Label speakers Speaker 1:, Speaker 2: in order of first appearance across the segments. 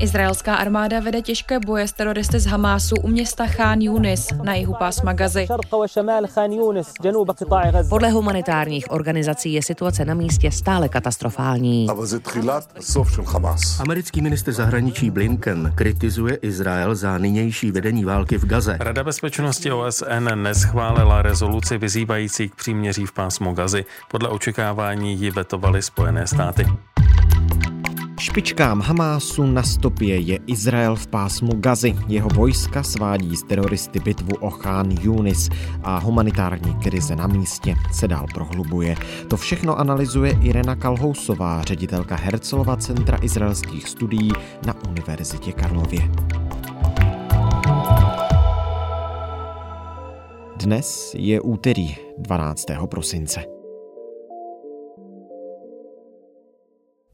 Speaker 1: Izraelská armáda vede těžké boje s teroristy z Hamásu u města Khan Yunis na jihu pásma Gazy.
Speaker 2: Podle humanitárních organizací je situace na místě stále katastrofální.
Speaker 3: Americký minister zahraničí Blinken kritizuje Izrael za nynější vedení války v Gaze.
Speaker 4: Rada bezpečnosti OSN neschválila rezoluci vyzývající k příměří v pásmu Gazy. Podle očekávání ji vetovaly Spojené státy.
Speaker 5: Špičkám Hamásu na stopě je Izrael v pásmu Gazy. Jeho vojska svádí z teroristy bitvu o Khan Yunis a humanitární krize na místě se dál prohlubuje. To všechno analyzuje Irena Kalhousová, ředitelka Herzlova centra izraelských studií na Univerzitě Karlově. Dnes je úterý 12. prosince.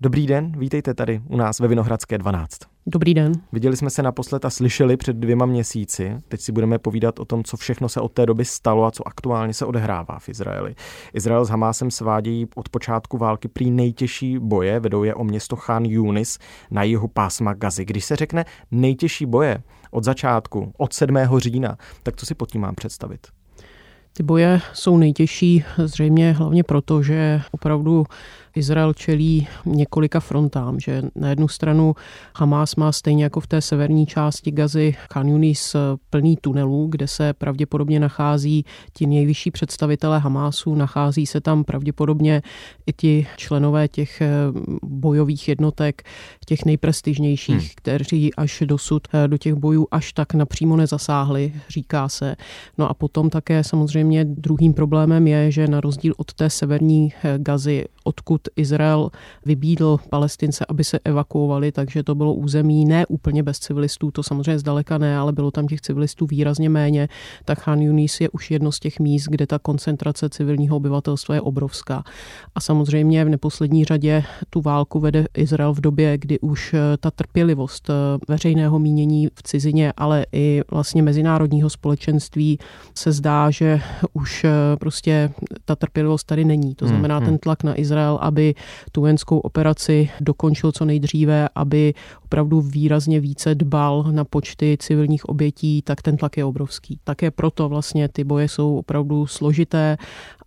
Speaker 5: Dobrý den, vítejte tady u nás ve Vinohradské 12.
Speaker 6: Dobrý den.
Speaker 5: Viděli jsme se naposled a slyšeli před dvěma měsíci. Teď si budeme povídat o tom, co všechno se od té doby stalo a co aktuálně se odehrává v Izraeli. Izrael s Hamásem svádějí od počátku války prý nejtěžší boje, vedou je o město Khan Yunis na jihu pásma Gazy. Když se řekne nejtěžší boje od začátku, od 7. října, tak co si pod tím mám představit?
Speaker 6: Ty boje jsou nejtěžší zřejmě hlavně proto, že opravdu Izrael čelí několika frontám, že na jednu stranu Hamas má stejně jako v té severní části Gazy Khan Yunis plný tunelů, kde se pravděpodobně nachází ti nejvyšší představitelé Hamásu, nachází se tam pravděpodobně i ti členové těch eh, bojových jednotek, těch nejprestižnějších, hmm. kteří až dosud eh, do těch bojů až tak napřímo nezasáhli, říká se. No a potom také samozřejmě druhým problémem je, že na rozdíl od té severní eh, Gazy, odkud Izrael vybídl Palestince, aby se evakuovali, takže to bylo území ne úplně bez civilistů, to samozřejmě zdaleka ne, ale bylo tam těch civilistů výrazně méně, tak Khan Yunis je už jedno z těch míst, kde ta koncentrace civilního obyvatelstva je obrovská. A samozřejmě v neposlední řadě tu válku vede Izrael v době, kdy už eh, ta trpělivost eh, veřejného mínění v cizině, ale i vlastně mezinárodního společenství se zdá, že už eh, prostě ta trpělivost tady není. To znamená hmm, ten hmm. tlak na Izrael, aby aby tu vojenskou operaci dokončil co nejdříve, aby opravdu výrazně více dbal na počty civilních obětí, tak ten tlak je obrovský. Také proto vlastně ty boje jsou opravdu složité.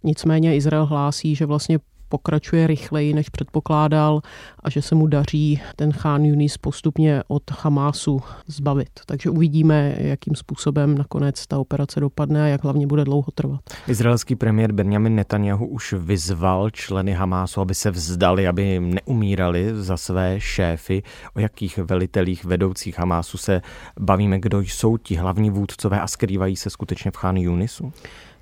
Speaker 6: Nicméně Izrael hlásí, že vlastně pokračuje rychleji, než předpokládal a že se mu daří ten Khan Yunis postupně od Hamásu zbavit. Takže uvidíme, jakým způsobem nakonec ta operace dopadne a jak hlavně bude dlouho trvat.
Speaker 5: Izraelský premiér Benjamin Netanyahu už vyzval členy Hamásu, aby se vzdali, aby neumírali za své šéfy. O jakých velitelích vedoucích Hamásu se bavíme, kdo jsou ti hlavní vůdcové a skrývají se skutečně v Khan Yunisu?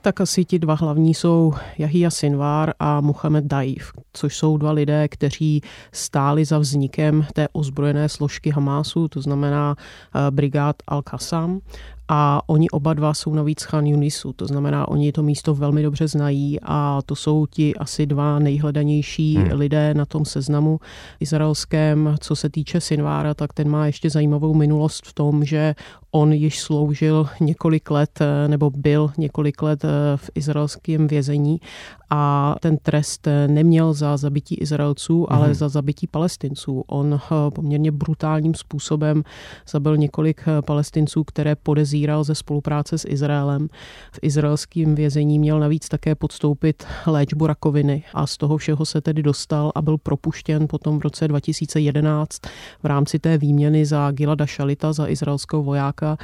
Speaker 6: Tak asi ti dva hlavní jsou Jahia Sinvar a Mohamed Daif, což jsou dva lidé, kteří stáli za vznikem té ozbrojené složky Hamásu, to znamená eh, brigád Al-Qassam a oni oba dva jsou navíc Khan Yunisu, to znamená, oni to místo velmi dobře znají a to jsou ti asi dva nejhledanější hmm. lidé na tom seznamu izraelském. Co se týče Sinvára, tak ten má ještě zajímavou minulost v tom, že on již sloužil několik let nebo byl několik let v izraelském vězení a ten trest neměl za zabití Izraelců, ale hmm. za zabití Palestinců. On poměrně brutálním způsobem zabil několik Palestinců, které podezíral podezíral ze spolupráce s Izraelem. V izraelském vězení měl navíc také podstoupit léčbu rakoviny a z toho všeho se tedy dostal a byl propuštěn potom v roce 2011 v rámci té výměny za Gilada Šalita, za izraelského vojáka.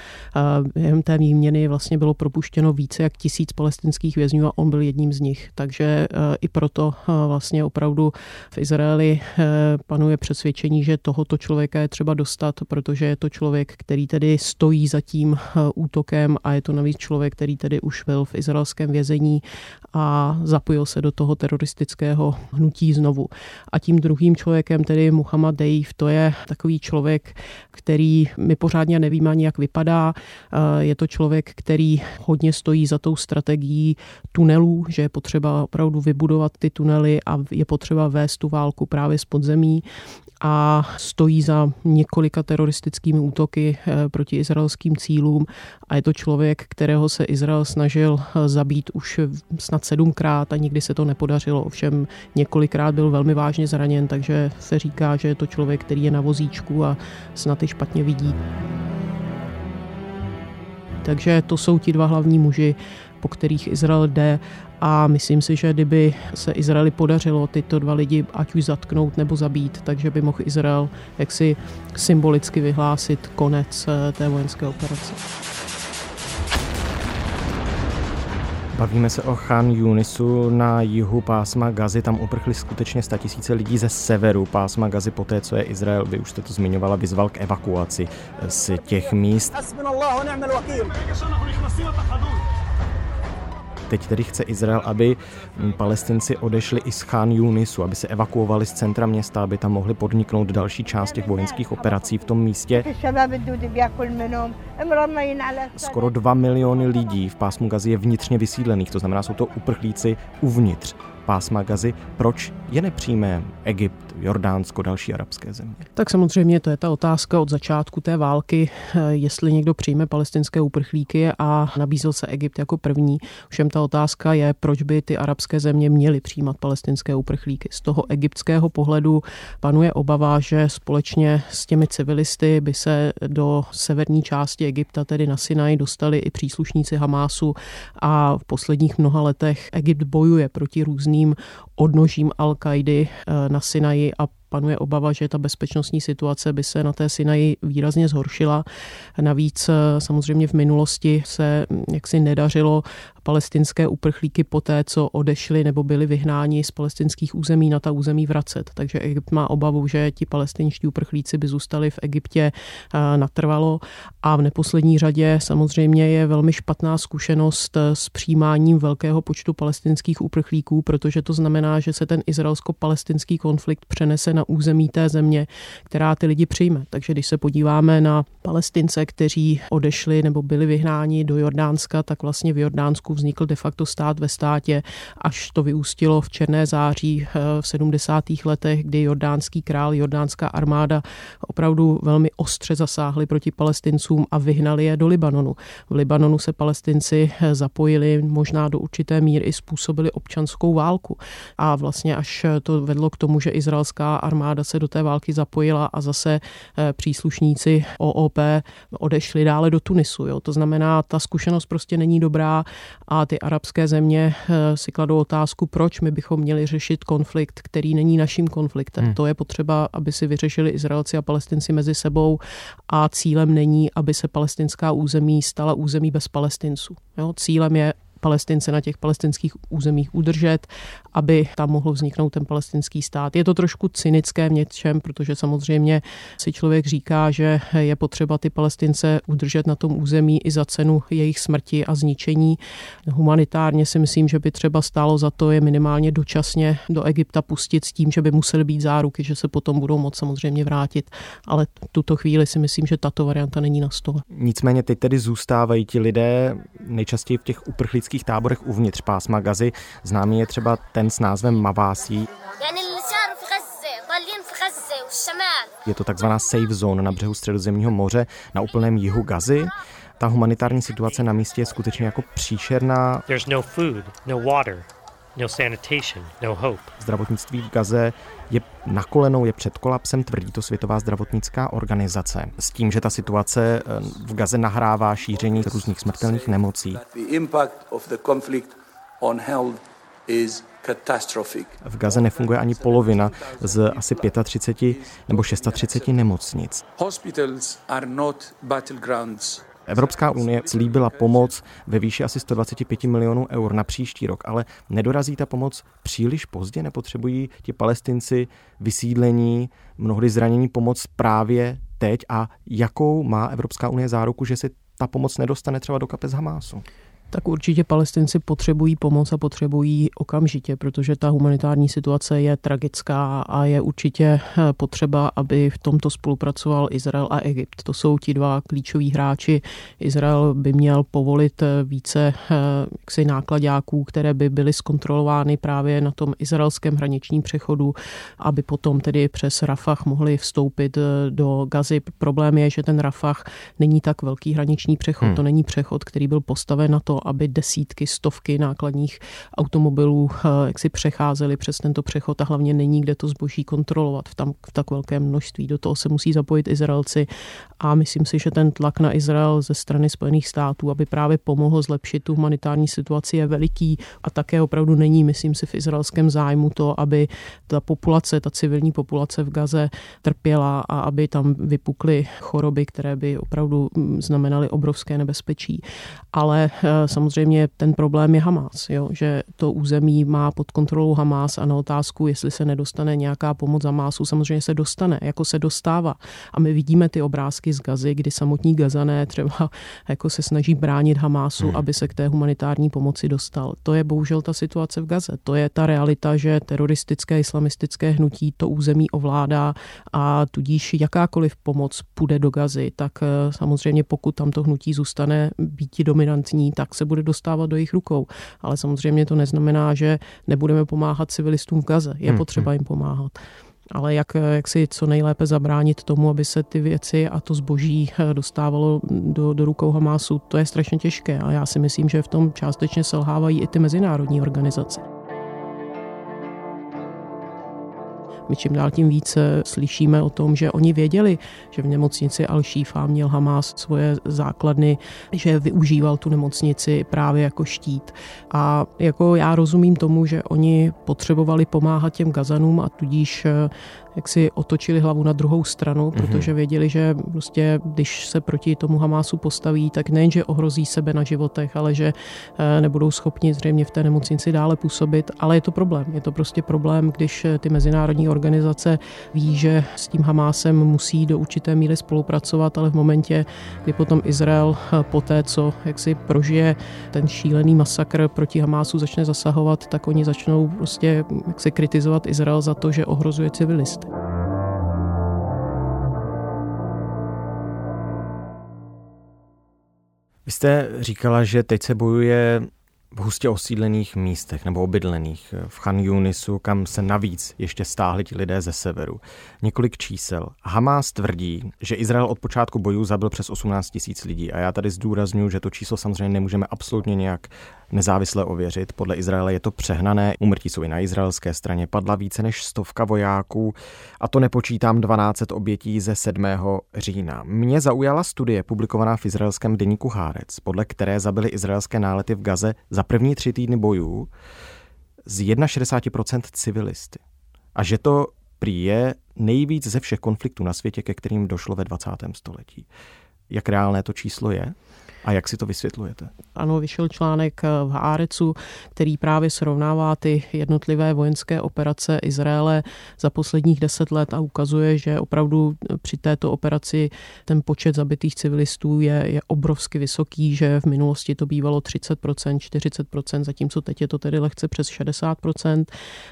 Speaker 6: Během té výměny vlastně bylo propuštěno více jak tisíc palestinských vězňů a on byl jedním z nich. Takže e, i proto e, vlastně opravdu v Izraeli e, panuje přesvědčení, že tohoto člověka je třeba dostat, protože je to člověk, který tedy stojí za tím útokem a je to navíc člověk, který tedy už byl v izraelském vězení a zapojil se do toho teroristického hnutí znovu. A tím druhým člověkem, tedy Muhammad Deif, to je takový člověk, který my pořádně nevíme ani, jak vypadá. Je to člověk, který hodně stojí za tou strategií tunelů, že je potřeba opravdu vybudovat ty tunely a je potřeba vést tu válku právě z podzemí a stojí za několika teroristickými útoky eh, proti izraelským cílům a je to člověk, kterého se Izrael snažil eh, zabít už snad sedmkrát a nikdy se to nepodařilo. Ovšem několikrát byl velmi vážně zraněn, takže se říká, že je to člověk, který je na vozíčku a snad i špatně vidí. Takže to jsou ti dva hlavní muži, po kterých Izrael jde a myslím si, že kdyby se Izraeli podařilo tyto dva lidi ať už zatknout nebo zabít, takže by mohl Izrael jaksi symbolicky vyhlásit konec eh, té vojenské operace.
Speaker 5: Bavíme se o Khan Yunisu na jihu pásma Gazy. Tam uprchli skutečně tisíce lidí ze severu pásma Gazy poté, co je Izrael, vy už jste to zmiňovala, vyzval k evakuaci z těch míst. Teď tedy chce Izrael, aby palestinci odešli i z Khan Yunisu, aby se evakuovali z centra města, aby tam mohli podniknout další část těch vojenských operací v tom místě. Skoro 2 miliony lidí v pásmu Gazy je vnitřně vysídlených, to znamená, jsou to uprchlíci uvnitř pásma Gazy. Proč je nepřijme Egypt, Jordánsko, další arabské země?
Speaker 6: Tak samozřejmě to je ta otázka od začátku té války, eh, jestli někdo přijme palestinské uprchlíky a nabízel se Egypt jako první. Všem ta otázka je, proč by ty arabské země měly přijímat palestinské uprchlíky. Z toho egyptského pohledu panuje obava, že společně s těmi civilisty by se do severní části Egypta, tedy na Sinaj, dostali i příslušníci Hamásu a v posledních mnoha letech Egypt bojuje proti různým odnožím Al-Kaidy eh, na Sinaji a panuje obava, že ta bezpečnostní situace by se na té Sinaji výrazně zhoršila. Navíc eh, samozřejmě v minulosti se hm, jaksi nedařilo palestinské uprchlíky poté, co odešli nebo byli vyhnáni z palestinských území na ta území vracet. Takže Egypt má obavu, že ti palestinští uprchlíci by zůstali v Egyptě eh, natrvalo. A v neposlední řadě samozřejmě je velmi špatná zkušenost eh, s přijímáním velkého počtu palestinských uprchlíků, protože to znamená, že se ten izraelsko-palestinský konflikt přenese na území té země, která ty lidi přijme. Takže když se podíváme na palestince, kteří odešli nebo byli vyhnáni do Jordánska, tak vlastně v Jordánsku vznikl de facto stát ve státě, až to vyústilo v Černé září eh, v 70. letech, kdy jordánský král, jordánská armáda opravdu velmi ostře zasáhli proti palestincům a vyhnali je do Libanonu. V Libanonu se palestinci eh, zapojili možná do určité míry i způsobili občanskou válku. A vlastně až to vedlo k tomu, že izraelská armáda se do té války zapojila a zase eh, příslušníci OOP odešli dále do Tunisu. Jo. To znamená, ta zkušenost prostě není dobrá a ty arabské země eh, si kladou otázku, proč my bychom měli řešit konflikt, který není naším konfliktem. Hmm. To je potřeba, aby si vyřešili Izraelci a Palestinci mezi sebou a cílem není, aby se palestinská území stala území bez Palestinců. Jo? Cílem je Palestince na těch palestinských územích udržet, aby tam mohl vzniknout ten palestinský stát. Je to trošku cynické v něčem, protože samozřejmě si člověk říká, že je potřeba ty Palestince udržet na tom území i za cenu jejich smrti a zničení. Humanitárně si myslím, že by třeba stálo za to je minimálně dočasně do Egypta pustit s tím, že by musely být záruky, že se potom budou moct samozřejmě vrátit. Ale tuto chvíli si myslím, že tato varianta není na stole.
Speaker 5: Nicméně teď tedy zůstávají ti lidé nejčastěji v těch uprchlických uprchlických táborech uvnitř pásma Gazy. Známý je třeba ten s názvem Mavásí. Je to takzvaná safe zone na břehu středozemního moře na úplném jihu Gazy. Ta humanitární situace na místě je skutečně jako příšerná. no food, no water, no sanitation, no hope. Zdravotnictví v Gaze je na kolenou, je před kolapsem, tvrdí to Světová zdravotnická organizace. S tím, že ta situace eh, v Gaze nahrává šíření různých smrtelných nemocí. V Gaze nefunguje ani polovina z asi 35 nebo 630 nemocnic. Hospitals are not battlegrounds Evropská unie slíbila pomoc ve výši asi 125 milionů eur na příští rok, ale nedorazí ta pomoc příliš pozdě? Nepotřebují ti palestinci vysídlení, mnohdy zranění pomoc právě teď? A jakou má Evropská unie záruku, že se ta pomoc nedostane třeba do kapes Hamásu?
Speaker 6: Tak určitě palestinci potřebují pomoc a potřebují okamžitě, protože ta humanitární situace je tragická a je určitě eh, potřeba, aby v tomto spolupracoval Izrael a Egypt. To jsou ti dva klíčoví hráči. Izrael by měl povolit eh, více eh, jaksi nákladáků, které by byly zkontrolovány právě na tom izraelském hraničním přechodu, aby potom tedy přes Rafah mohli vstoupit do Gazy. Problém je, že ten Rafah není tak velký hraniční přechod. Hmm. To není přechod, který byl postaven na to, aby desítky, stovky nákladních automobilů eh, jak si přecházely přes tento přechod a hlavně není kde to zboží kontrolovat v, tam, v tak velkém množství. Do toho se musí zapojit Izraelci a myslím si, že ten tlak na Izrael ze strany Spojených států, aby právě pomohl zlepšit tu humanitární situaci, je veliký a také opravdu není, myslím si, v izraelském zájmu to, aby ta populace, ta civilní populace v Gaze trpěla a aby tam vypukly choroby, které by opravdu mm, znamenaly obrovské nebezpečí. Ale eh, samozřejmě ten problém je Hamas, jo? že to území má pod kontrolou Hamas a na otázku, jestli se nedostane nějaká pomoc Hamásu, samozřejmě se dostane, jako se dostává. A my vidíme ty obrázky z Gazy, kdy samotní Gazané třeba jako se snaží bránit Hamásu, hmm. aby se k té humanitární pomoci dostal. To je bohužel ta situace v Gaze. To je ta realita, že teroristické islamistické hnutí to území ovládá a tudíž jakákoliv pomoc půjde do Gazy, tak eh, samozřejmě pokud tam to hnutí zůstane být dominantní, tak se bude dostávat do jejich rukou. Ale samozřejmě to neznamená, že nebudeme pomáhat civilistům v Gaze. Je hmm, potřeba hmm. jim pomáhat ale jak, jak si co nejlépe zabránit tomu, aby se ty věci a to zboží eh, dostávalo do, do rukou Hamásu, to je strašně těžké a já si myslím, že v tom částečně selhávají i ty mezinárodní organizace. My čím dál tím více slyšíme o tom, že oni věděli, že v nemocnici Al-Shifa měl Hamas svoje základny, že využíval tu nemocnici právě jako štít. A jako já rozumím tomu, že oni potřebovali pomáhat těm Gazanům a tudíž jak si otočili hlavu na druhou stranu, mhm. protože věděli, že prostě, když se proti tomu Hamásu postaví, tak nejenže ohrozí sebe na životech, ale že eh, nebudou schopni zřejmě v té nemocnici dále působit, ale je to problém. Je to prostě problém, když eh, ty mezinárodní organizace ví, že s tím Hamásem musí do určité míry spolupracovat, ale v momentě, kdy potom Izrael eh, po té, co jak si prožije ten šílený masakr proti Hamásu, začne zasahovat, tak oni začnou prostě jak se kritizovat Izrael za to, že ohrozuje civilisty.
Speaker 5: Vy jste říkala, že teď se bojuje v hustě osídlených místech nebo obydlených v Chan Yunisu, kam se navíc ještě stáhli ti lidé ze severu. Několik čísel. Hamas tvrdí, že Izrael od počátku bojů zabil přes 18 tisíc lidí a já tady zdůraznuju, že to číslo samozřejmě nemůžeme absolutně nějak nezávisle ověřit. Podle Izraele je to přehnané. Umrtí jsou i na izraelské straně. Padla více než stovka vojáků a to nepočítám 12 obětí ze 7. října. Mě zaujala studie publikovaná v izraelském deníku Hárec, podle které zabili izraelské nálety v Gaze za první tři týdny bojů z 61% civilisty. A že to prý je nejvíc ze všech konfliktů na světě, ke kterým došlo ve 20. století. Jak reálné to číslo je? A jak si to vysvětlujete?
Speaker 6: Ano, vyšel článek eh, v Hárecu, který právě srovnává ty jednotlivé vojenské operace Izraele za posledních deset let a ukazuje, že opravdu při této operaci ten počet zabitých civilistů je, je obrovsky vysoký, že v minulosti to bývalo 30%, 40%, zatímco teď je to tedy lehce přes 60%.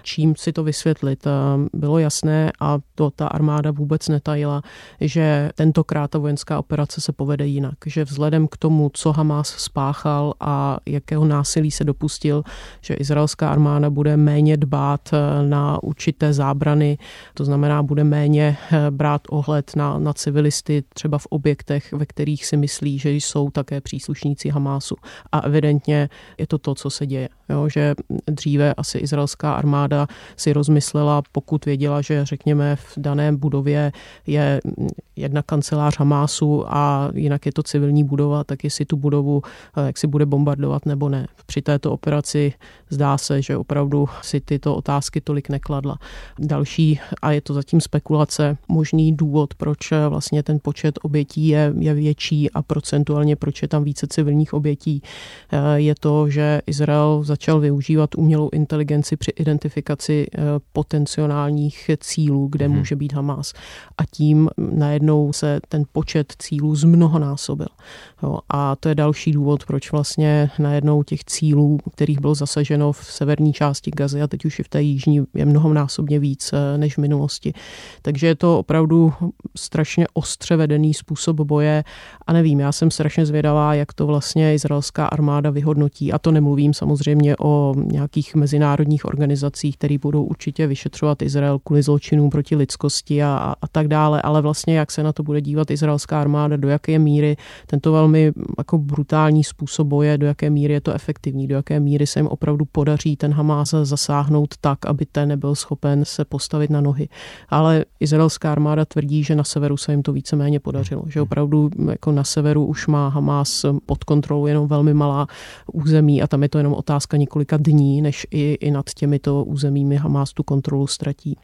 Speaker 6: Čím si to vysvětlit? Eh, bylo jasné a to ta armáda vůbec netajila, že tentokrát ta vojenská operace se povede jinak, že vzhledem k tomu, tomu, co Hamas spáchal a jakého násilí se dopustil, že izraelská armáda bude méně dbát eh, na určité zábrany, to znamená, bude méně eh, brát ohled na, na civilisty třeba v objektech, ve kterých si myslí, že jsou také příslušníci Hamásu. A evidentně je to to, co se děje. Jo, že dříve asi izraelská armáda si rozmyslela, pokud věděla, že řekněme v daném budově je jedna kancelář Hamásu a jinak je to civilní budova, tak jestli tu budovu eh, jak si bude bombardovat nebo ne. Při této operaci zdá se, že opravdu si tyto otázky tolik nekladla. Další, a je to zatím spekulace, možný důvod, proč vlastně ten počet obětí je, je větší a procentuálně proč je tam více civilních obětí, je to, že Izrael začal využívat umělou inteligenci při identifikaci potenciálních cílů, kde hmm. může být Hamas. A tím najednou se ten počet cílů zmnohonásobil. Jo, a to je další důvod, proč vlastně najednou těch cílů, kterých bylo zasaženo v severní části Gazy a teď už i v té jižní, je mnohonásobně víc eh, než v minulosti. Takže je to opravdu strašně ostře vedený způsob boje a nevím, já jsem strašně zvědavá, jak to vlastně izraelská armáda vyhodnotí a to nemluvím samozřejmě o nějakých mezinárodních organizacích, které budou určitě vyšetřovat Izrael kvůli zločinům proti lidskosti a, a tak dále, ale vlastně jak se na to bude dívat izraelská armáda, do jaké míry tento velmi jako brutální způsob boje, do jaké míry je to efektivní, do jaké míry se jim opravdu podaří ten Hamás zasáhnout tak, aby ten nebyl schopen se postavit na nohy. Ale izraelská armáda tvrdí, že na severu se jim to víceméně podařilo, že opravdu jako na severu už má Hamás pod kontrolou jenom velmi malá území a tam je to jenom otázka několika dní, než i, i nad těmito územími Hamás tu kontrolu ztratí.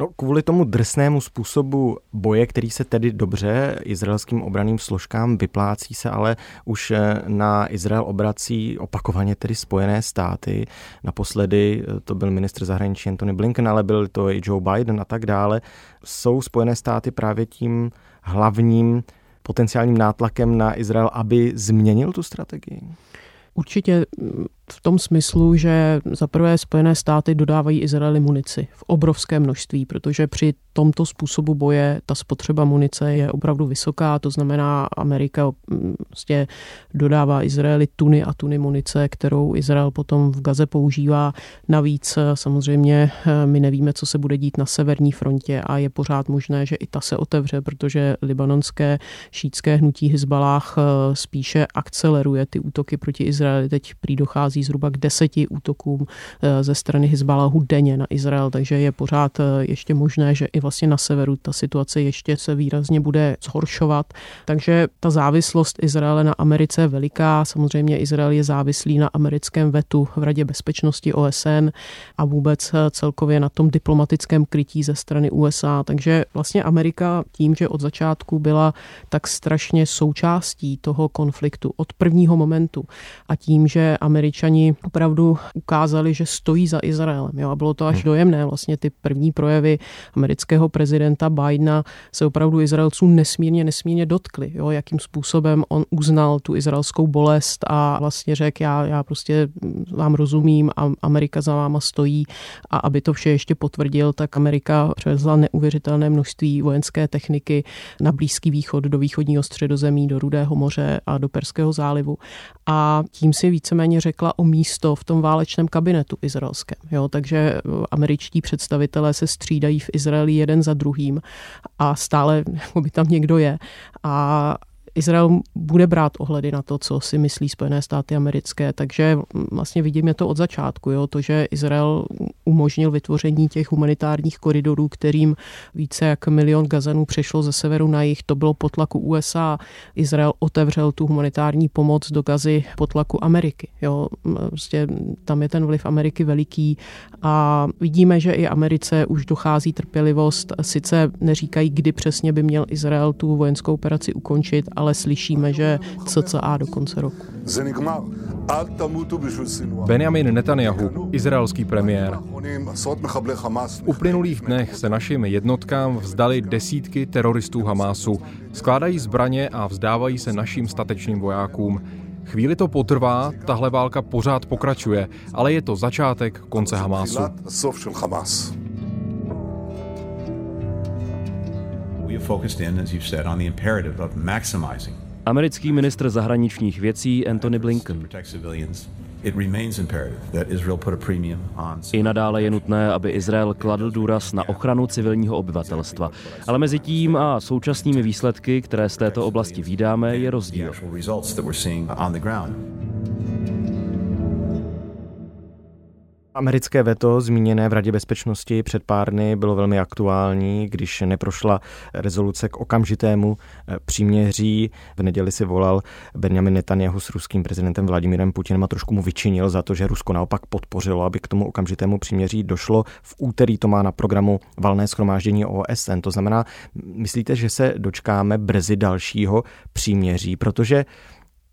Speaker 5: No, kvůli tomu drsnému způsobu boje, který se tedy dobře izraelským obraným složkám vyplácí se, ale už eh, na Izrael obrací opakovaně tedy Spojené státy. Naposledy eh, to byl ministr zahraničí Antony Blinken, ale byl to i Joe Biden a tak dále. Jsou Spojené státy právě tím hlavním potenciálním nátlakem na Izrael, aby změnil tu strategii?
Speaker 6: Určitě v tom smyslu, že za prvé Spojené státy dodávají Izraeli munici v obrovské množství, protože při tomto způsobu boje ta spotřeba munice je opravdu vysoká, to znamená Amerika prostě dodává Izraeli tuny a tuny munice, kterou Izrael potom v Gaze používá. Navíc samozřejmě eh, my nevíme, co se bude dít na severní frontě a je pořád možné, že i ta se otevře, protože libanonské šítské hnutí Hezbalách eh, spíše akceleruje ty útoky proti Izraeli. Teď prý dochází zhruba k deseti útokům eh, ze strany Hezbalahu denně na Izrael, takže je pořád ještě možné, že i vlastně na severu ta situace ještě se výrazně bude zhoršovat. Takže ta závislost Izraele na Americe je veliká. Samozřejmě Izrael je závislý na americkém vetu v Radě bezpečnosti OSN a vůbec celkově na tom diplomatickém krytí ze strany USA. Takže vlastně Amerika tím, že od začátku byla tak strašně součástí toho konfliktu od prvního momentu a tím, že američani opravdu ukázali, že stojí za Izraelem. Jo, a bylo to až hmm. dojemné. Vlastně ty první projevy amerického amerického prezidenta Bidena se opravdu Izraelců nesmírně, nesmírně dotkli. Jo, jakým způsobem on uznal tu izraelskou bolest a vlastně řekl, já, já prostě vám rozumím a Amerika za váma stojí a aby to vše ještě potvrdil, tak Amerika převezla neuvěřitelné množství vojenské techniky na Blízký východ, do východního středozemí, do Rudého moře a do Perského zálivu a tím si víceméně řekla o místo v tom válečném kabinetu izraelském. Jo, takže američtí představitelé se střídají v Izraeli jeden za druhým a stále by tam někdo je. A Izrael bude brát ohledy na to, co si myslí Spojené státy americké, takže vlastně vidíme to od začátku, jo, to, že Izrael umožnil vytvoření těch humanitárních koridorů, kterým více jak milion Gazanů přešlo ze severu na jih, to bylo po tlaku USA. Izrael otevřel tu humanitární pomoc do Gazy po tlaku Ameriky. Jo, prostě tam je ten vliv Ameriky veliký a vidíme, že i Americe už dochází trpělivost. Sice neříkají, kdy přesně by měl Izrael tu vojenskou operaci ukončit, ale slyšíme, že cca do konce roku.
Speaker 7: Benjamin Netanyahu, izraelský premiér. V uplynulých dnech se našim jednotkám vzdali desítky teroristů Hamásu. Skládají zbraně a vzdávají se našim statečným vojákům. Chvíli to potrvá, tahle válka pořád pokračuje, ale je to začátek konce Hamásu.
Speaker 8: Americký ministr zahraničních věcí Antony Blinken. I nadále je nutné, aby Izrael kladl důraz na ochranu civilního obyvatelstva. Ale mezi tím a současnými výsledky, které z této oblasti vídáme, je rozdíl.
Speaker 5: Americké veto zmíněné v Radě bezpečnosti před pár dny bylo velmi aktuální, když neprošla rezoluce k okamžitému eh, příměří. V neděli si volal Benjamin Netanyahu s ruským prezidentem Vladimirem Putinem a trošku mu vyčinil za to, že Rusko naopak podpořilo, aby k tomu okamžitému příměří došlo. V úterý to má na programu valné schromáždění OSN. To znamená, myslíte, že se dočkáme brzy dalšího příměří, protože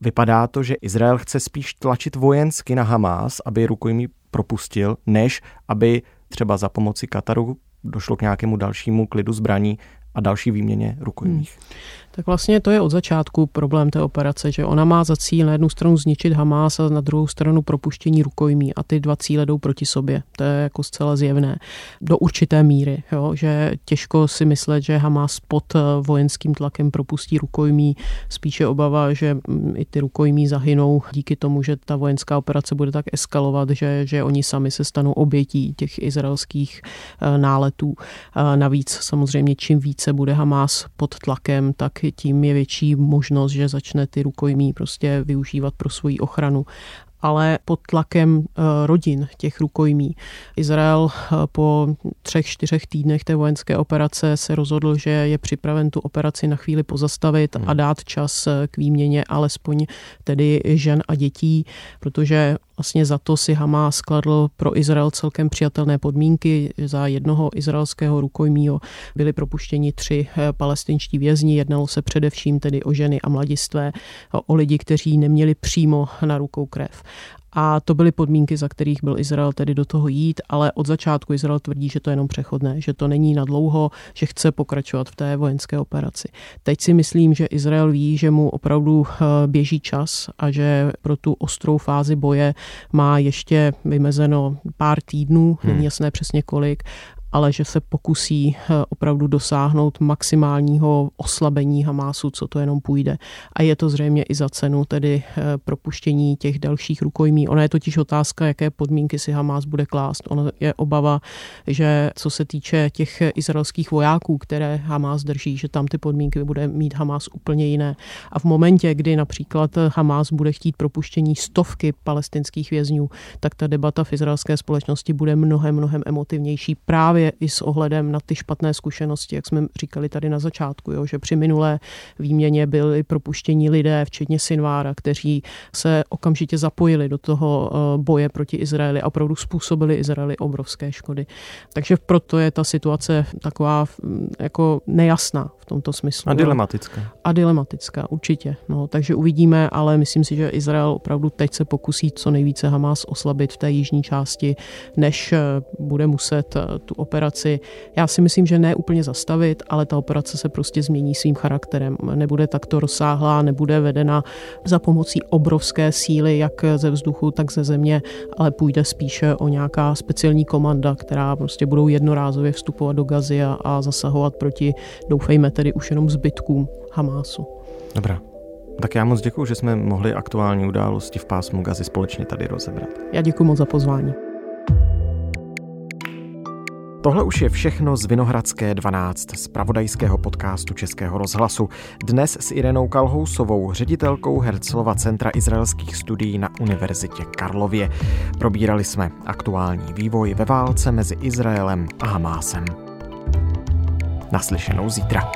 Speaker 5: Vypadá to, že Izrael chce spíš tlačit vojensky na Hamás, aby rukojmí propustil, než aby třeba za pomoci Kataru došlo k nějakému dalšímu klidu zbraní a další výměně rukojmích. Hmm.
Speaker 6: Tak vlastně to je od začátku problém té operace, že ona má za cíl na jednu stranu zničit Hamás a na druhou stranu propuštění rukojmí a ty dva cíle jdou proti sobě. To je jako zcela zjevné. Do určité míry, jo, že těžko si myslet, že Hamás pod eh, vojenským tlakem propustí rukojmí. Spíše obava, že mm, i ty rukojmí zahynou díky tomu, že ta vojenská operace bude tak eskalovat, že, že oni sami se stanou obětí těch izraelských eh, náletů. Navíc samozřejmě čím více bude Hamás pod tlakem, tak tím je větší možnost, že začne ty rukojmí prostě využívat pro svoji ochranu ale pod tlakem eh, rodin těch rukojmí. Izrael eh, po třech, čtyřech týdnech té vojenské operace se rozhodl, že je připraven tu operaci na chvíli pozastavit a hmm. dát čas eh, k výměně alespoň tedy žen a dětí, protože Vlastně za to si Hamas skladl pro Izrael celkem přijatelné podmínky. Za jednoho izraelského rukojmího byli propuštěni tři palestinští vězni. Jednalo se především tedy o ženy a mladistvé, o lidi, kteří neměli přímo na rukou krev. A to byly podmínky, za kterých byl Izrael tedy do toho jít, ale od začátku Izrael tvrdí, že to je jenom přechodné, že to není na dlouho, že chce pokračovat v té vojenské operaci. Teď si myslím, že Izrael ví, že mu opravdu eh, běží čas a že pro tu ostrou fázi boje má ještě vymezeno pár týdnů, hmm. není jasné přesně kolik, ale že se pokusí eh, opravdu dosáhnout maximálního oslabení Hamásu, co to jenom půjde. A je to zřejmě i za cenu tedy eh, propuštění těch dalších rukojmí. Ona je totiž otázka, jaké podmínky si Hamás bude klást. Ona je obava, že co se týče těch izraelských vojáků, které Hamás drží, že tam ty podmínky bude mít Hamás úplně jiné. A v momentě, kdy například Hamás bude chtít propuštění stovky palestinských vězňů, tak ta debata v izraelské společnosti bude mnohem, mnohem emotivnější právě právě i s ohledem na ty špatné zkušenosti, jak jsme říkali tady na začátku, jo, že při minulé výměně byli propuštění lidé, včetně Sinvára, kteří se okamžitě zapojili do toho eh, boje proti Izraeli a opravdu způsobili Izraeli obrovské škody. Takže proto je ta situace taková mm, jako nejasná v tomto smyslu.
Speaker 5: A dilematická.
Speaker 6: A dilematická, určitě. No, takže uvidíme, ale myslím si, že Izrael opravdu teď se pokusí co nejvíce Hamas oslabit v té jižní části, než eh, bude muset eh, tu operaci, já si myslím, že ne úplně zastavit, ale ta operace se prostě změní svým charakterem. Nebude takto rozsáhlá, nebude vedena za pomocí obrovské síly, jak ze vzduchu, tak ze země, ale půjde spíše o nějaká speciální komanda, která prostě budou jednorázově vstupovat do Gazy a, a zasahovat proti, doufejme tedy už jenom zbytkům Hamásu.
Speaker 5: Dobrá. Tak já moc děkuji, že jsme mohli aktuální události v pásmu Gazy společně tady rozebrat.
Speaker 6: Já děkuji moc za pozvání.
Speaker 5: Tohle už je všechno z Vinohradské 12 z pravodajského podcastu Českého rozhlasu. Dnes s Irenou Kalhousovou, ředitelkou Herzlova Centra izraelských studií na Univerzitě Karlově. Probírali jsme aktuální vývoj ve válce mezi Izraelem a Hamásem. Naslyšenou zítra.